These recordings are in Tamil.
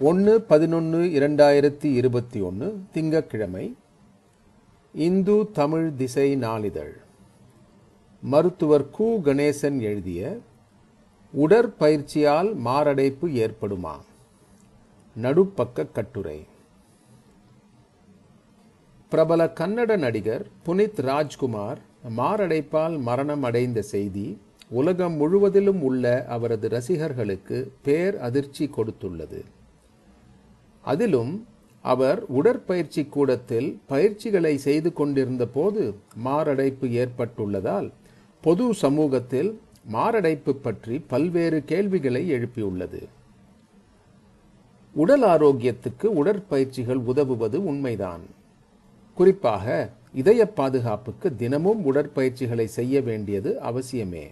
ஒன்று பதினொன்று இரண்டாயிரத்தி இருபத்தி ஒன்று திங்கட்கிழமை இந்து தமிழ் திசை நாளிதழ். மருத்துவர் கு. கணேசன் எழுதிய உடற்பயிற்சியால் மாரடைப்பு ஏற்படுமா? நடுப்பக்க கட்டுரை. பிரபல கன்னட நடிகர் புனித் ராஜ்குமார் மாரடைப்பால் மரணம் அடைந்த செய்தி உலகம் முழுவதிலும் உள்ள அவரது ரசிகர்களுக்கு பேர் அதிர்ச்சி கொடுத்துள்ளது. அதிலும் அவர் உடற்பயிற்சி கூடத்தில் பயிற்சிகளை செய்து கொண்டிருந்த போது மாரடைப்பு ஏற்பட்டுள்ளதால் பொது சமூகத்தில் மாரடைப்பு பற்றி பல்வேறு கேள்விகளை எழுப்பியுள்ளது. உடல் ஆரோக்கியத்துக்கு உடற்பயிற்சிகள் உதவுவது உண்மைதான். குறிப்பாக இதய பாதுகாப்புக்கு தினமும் உடற்பயிற்சிகளை செய்ய வேண்டியது அவசியமே.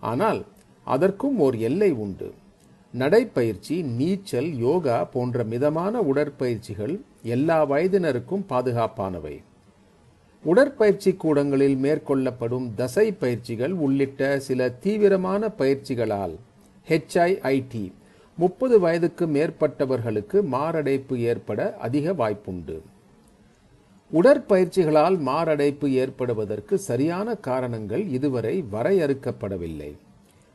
ஆனால் அதற்கும் ஓர் எல்லை உண்டு. நடைப்பயிற்சி நீச்சல் யோகா போன்ற மிதமான உடற்பயிற்சிகள் எல்லா வயதினருக்கும் பாதுகாப்பானவை. உடற்பயிற்சி கூடங்களில் மேற்கொள்ளப்படும் தசை பயிற்சிகள் உள்ளிட்ட சில தீவிரமான பயிற்சிகளால் ஹெச்ஐஐடி முப்பது வயதுக்கு மேற்பட்டவர்களுக்கு மாரடைப்பு ஏற்பட அதிக வாய்ப்புண்டு. உடற்பயிற்சிகளால் மாரடைப்பு ஏற்படுவதற்கு சரியான காரணங்கள் இதுவரை வரையறுக்கப்படவில்லை.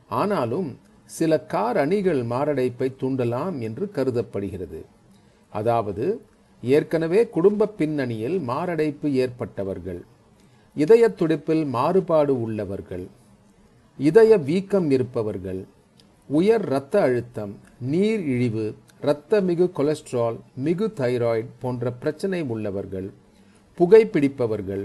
ஆனாலும் சில கார் அணிகள் மாரடைப்பை தூண்டலாம் என்று கருதப்படுகிறது. அதாவது ஏற்கனவே குடும்ப பின்னணியில் மாரடைப்பு ஏற்பட்டவர்கள் இதய துடிப்பில் மாறுபாடு உள்ளவர்கள் இதய வீக்கம் இருப்பவர்கள் உயர் இரத்த அழுத்தம் நீர் இழிவு இரத்த மிகு கொலஸ்ட்ரால் மிகு தைராய்டு போன்ற பிரச்சனை உள்ளவர்கள் புகைப்பிடிப்பவர்கள்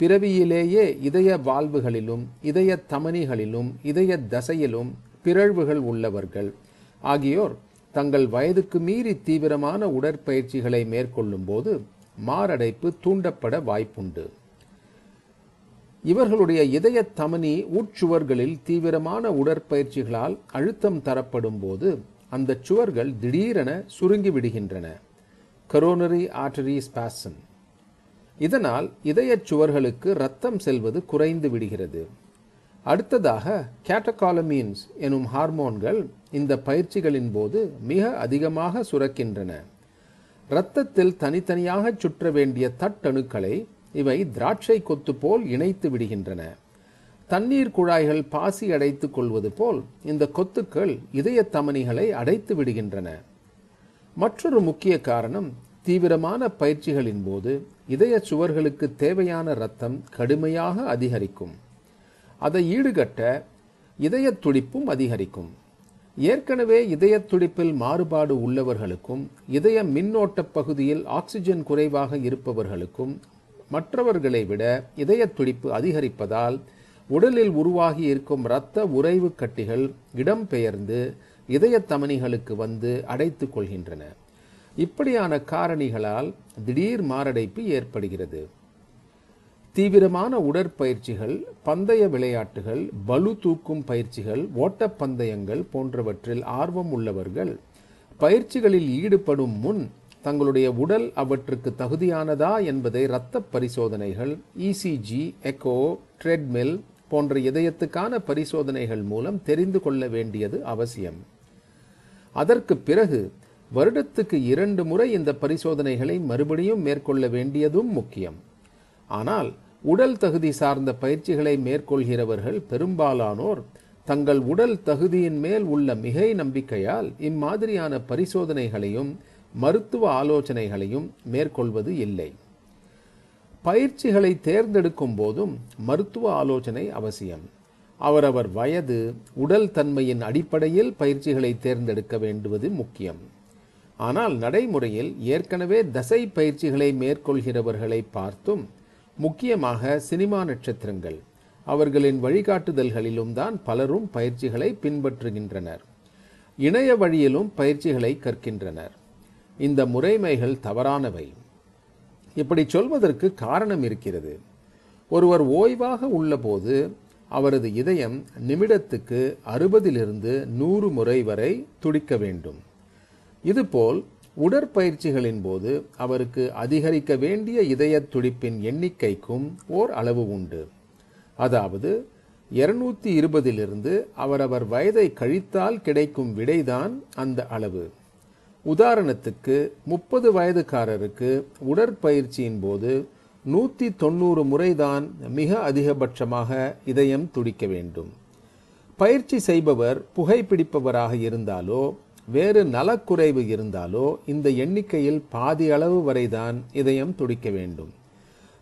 பிறவியிலேயே இதய வால்வுகளிலும் இதய தமனிகளிலும் இதய தசையிலும் பிறழ்வுகள் உள்ளவர்கள். ஆகியோர் தங்கள் வயதுக்கு மீறி தீவிரமான உடற்பயிற்சிகளை மேற்கொள்ளும் போது மாரடைப்பு தூண்டப்பட வாய்ப்புண்டு. இவர்களுடைய இதய தமனி உட்சுவர்களில் தீவிரமான உடற்பயிற்சிகளால் அழுத்தம் தரப்படும் போது அந்த சுவர்கள் திடீரென சுருங்கி விடுகின்றன கரோனரி ஆர்டரி ஸ்பாசன் இதனால் இதயச் சுவர்களுக்கு ரத்தம் செல்வது குறைந்து விடுகிறது. அடுத்ததாக கேட்டகாலமீன்ஸ் எனும் ஹார்மோன்கள் இந்த பயிற்சிகளின் போது மிக அதிகமாக சுரக்கின்றன. இரத்தத்தில் தனித்தனியாக சுற்ற வேண்டிய தட்டணுக்களை இவை திராட்சை கொத்து போல் இணைத்து விடுகின்றன. தண்ணீர் குழாய்கள் பாசி அடைத்துக் கொள்வது போல் இந்த கொத்துக்கள் இதய தமனிகளை அடைத்து விடுகின்றன. மற்றொரு முக்கிய காரணம் தீவிரமான பயிற்சிகளின் போது இதய சுவர்களுக்கு தேவையான இரத்தம் கடுமையாக அதிகரிக்கும். அதை ஈடுகட்ட இதய துடிப்பும் அதிகரிக்கும். ஏற்கனவே இதய துடிப்பில் மாறுபாடு உள்ளவர்களுக்கும் இதய மின்னோட்ட பகுதியில் ஆக்சிஜன் குறைவாக இருப்பவர்களுக்கும் மற்றவர்களை விட இதய துடிப்பு அதிகரிப்பதால் உடலில் உருவாகி இருக்கும் இரத்த உறைவு கட்டிகள் இடம்பெயர்ந்து இதய தமனிகளுக்கு வந்து அடைத்துக் கொள்கின்றன. இப்படியான காரணிகளால் திடீர் மாரடைப்பு ஏற்படுகிறது. தீவிரமான உடற்பயிற்சிகள் பந்தய விளையாட்டுகள் பலு தூக்கும் பயிற்சிகள் ஓட்டப்பந்தயங்கள் போன்றவற்றில் ஆர்வம் உள்ளவர்கள் பயிற்சிகளில் ஈடுபடும் முன் தங்களுடைய உடல் அவற்றுக்கு தகுதியானதா என்பதை இரத்த பரிசோதனைகள் இசிஜி எக்கோ ட்ரெட்மில் போன்ற இதயத்துக்கான பரிசோதனைகள் மூலம் தெரிந்து கொள்ள வேண்டியது அவசியம். அதற்கு பிறகு வருடத்துக்கு இரண்டு முறை இந்த பரிசோதனைகளை மறுபடியும் மேற்கொள்ள வேண்டியதும் முக்கியம். ஆனால் உடல் தகுதி சார்ந்த பயிற்சிகளை மேற்கொள்கிறவர்கள் பெரும்பாலானோர் தங்கள் உடல் தகுதியின் மேல் உள்ள மிகை நம்பிக்கையால் இம்மாதிரியான பரிசோதனைகளையும் மருத்துவ ஆலோசனைகளையும் மேற்கொள்வது இல்லை. பயிற்சிகளை தேர்ந்தெடுக்கும் போதும் மருத்துவ ஆலோசனை அவசியம். அவரவர் வயது உடல் தன்மையின் அடிப்படையில் பயிற்சிகளை தேர்ந்தெடுக்க வேண்டுவது முக்கியம். ஆனால் நடைமுறையில் ஏற்கனவே தசை பயிற்சிகளை மேற்கொள்கிறவர்களை பார்த்தும் முக்கியமாக சினிமா நட்சத்திரங்கள். அவர்களின் வழிகாட்டுதல்களிலும் தான் பலரும் பயிற்சிகளை பின்பற்றுகின்றனர். இணைய வழியிலும் பயிற்சிகளை கற்கின்றனர். இந்த முறைமைகள் தவறானவை. இப்படி சொல்வதற்கு காரணம் இருக்கிறது. ஒருவர் ஓய்வாக உள்ளபோது அவரது இதயம் நிமிடத்துக்கு அறுபதிலிருந்து நூறு முறை வரை துடிக்க வேண்டும். இதுபோல் உடற்பயிற்சிகளின் போது அவருக்கு அதிகரிக்க வேண்டிய இதய துடிப்பின் எண்ணிக்கைக்கும் ஓர் அளவு உண்டு. அதாவது இருநூத்தி இருபதிலிருந்து அவரவர் வயதை கழித்தால் கிடைக்கும் விடைதான் அந்த அளவு. உதாரணத்துக்கு முப்பது வயதுக்காரருக்கு உடற்பயிற்சியின் போது நூற்றி தொண்ணூறு முறைதான் மிக அதிகபட்சமாக இதயம் துடிக்க வேண்டும். பயிற்சி செய்பவர் புகைப்பிடிப்பவராக இருந்தாலோ வேறு நலக்குறைவு இருந்தாலோ இந்த எண்ணிக்கையில் பாதி அளவு வரைதான் இதயம் துடிக்க வேண்டும்.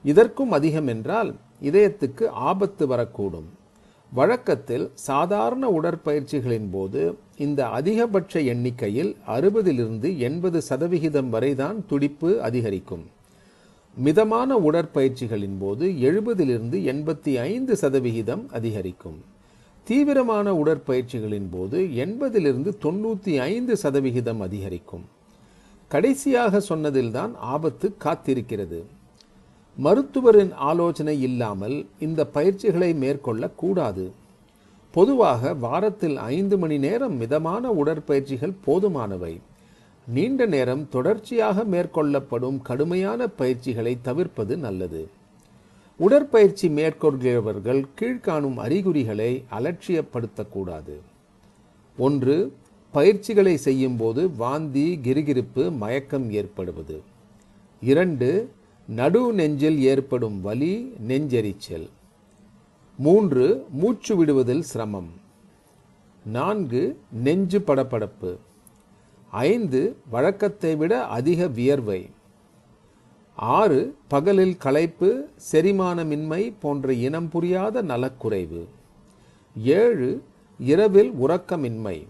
இதற்கும் அதிகம் என்றால் இதயத்துக்கு ஆபத்து வரக்கூடும். வழக்கத்தில் சாதாரண உடற்பயிற்சிகளின் போது இந்த அதிகபட்ச எண்ணிக்கையில் அறுபதிலிருந்து எண்பது சதவிகிதம் வரைதான் துடிப்பு அதிகரிக்கும். மிதமான உடற்பயிற்சிகளின் போது எழுபதிலிருந்து எண்பத்தி ஐந்து சதவிகிதம் அதிகரிக்கும். தீவிரமான உடற்பயிற்சிகளின் போது எண்பதிலிருந்து தொண்ணூற்றி ஐந்து சதவிகிதம் அதிகரிக்கும். கடைசியாக சொன்னதில்தான் ஆபத்து காத்திருக்கிறது. மருத்துவரின் ஆலோசனை இல்லாமல் இந்த பயிற்சிகளை மேற்கொள்ளக்கூடாது பொதுவாக வாரத்தில் ஐந்து மணி நேரம் மிதமான உடற்பயிற்சிகள் போதுமானவை. நீண்ட நேரம் தொடர்ச்சியாக மேற்கொள்ளப்படும் கடுமையான பயிற்சிகளை தவிர்ப்பது நல்லது. உடற்பயிற்சி மேற்கொள்கிறவர்கள் கீழ்காணும் அறிகுறிகளை அலட்சியப்படுத்தக்கூடாது. ஒன்று பயிற்சிகளை செய்யும்போது வாந்தி கிருகிருப்பு மயக்கம் ஏற்படுவது. இரண்டு நடு நெஞ்சில் ஏற்படும் வலி நெஞ்செரிச்சல். மூன்று மூச்சு விடுவதில் சிரமம். நான்கு நெஞ்சு படபடப்பு. ஐந்து வழக்கத்தை விட அதிக வியர்வை. ஆறு பகலில் களைப்பு செரிமானமின்மை போன்ற இனம் புரியாத நலக்குறைவு. ஏழு இரவில் உறக்கமின்மை.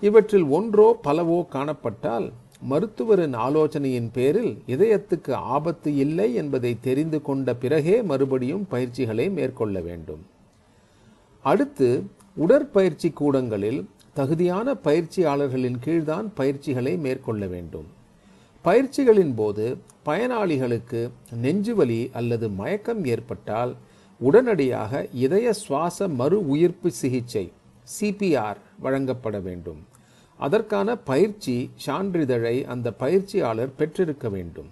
இவற்றில் ஒன்றோ பலவோ காணப்பட்டால் மருத்துவரின் ஆலோசனையின் பேரில் இதயத்துக்கு ஆபத்து இல்லை என்பதை தெரிந்து கொண்ட பிறகே மறுபடியும் பயிற்சிகளை மேற்கொள்ள வேண்டும். அடுத்து உடற்பயிற்சி கூடங்களில் தகுதியான பயிற்சியாளர்களின் கீழ்தான் பயிற்சிகளை மேற்கொள்ள வேண்டும். பயிற்சிகளின் போது பயனாளிகளுக்கு நெஞ்சுவலி அல்லது மயக்கம் ஏற்பட்டால் உடனடியாக இதய சுவாச மறு உயிர்ப்பு சிகிச்சை சிபிஆர் வழங்கப்பட வேண்டும். அதற்கான பயிற்சி சான்றிதழை அந்த பயிற்சியாளர் பெற்றிருக்க வேண்டும்.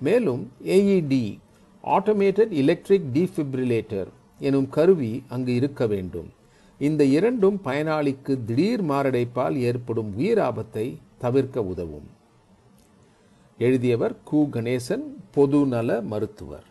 மேலும் ஏஇடி ஆட்டோமேட்டட் எலக்ட்ரிக் டிஃபிப்ரிலேட்டர் எனும் கருவி அங்கு இருக்க வேண்டும். இந்த இரண்டும் பயனாளிக்கு திடீர் மாரடைப்பால் ஏற்படும் உயிர் ஆபத்தை தவிர்க்க உதவும். எழுதியவர் கு கணேசன் பொதுநல மருத்துவர்.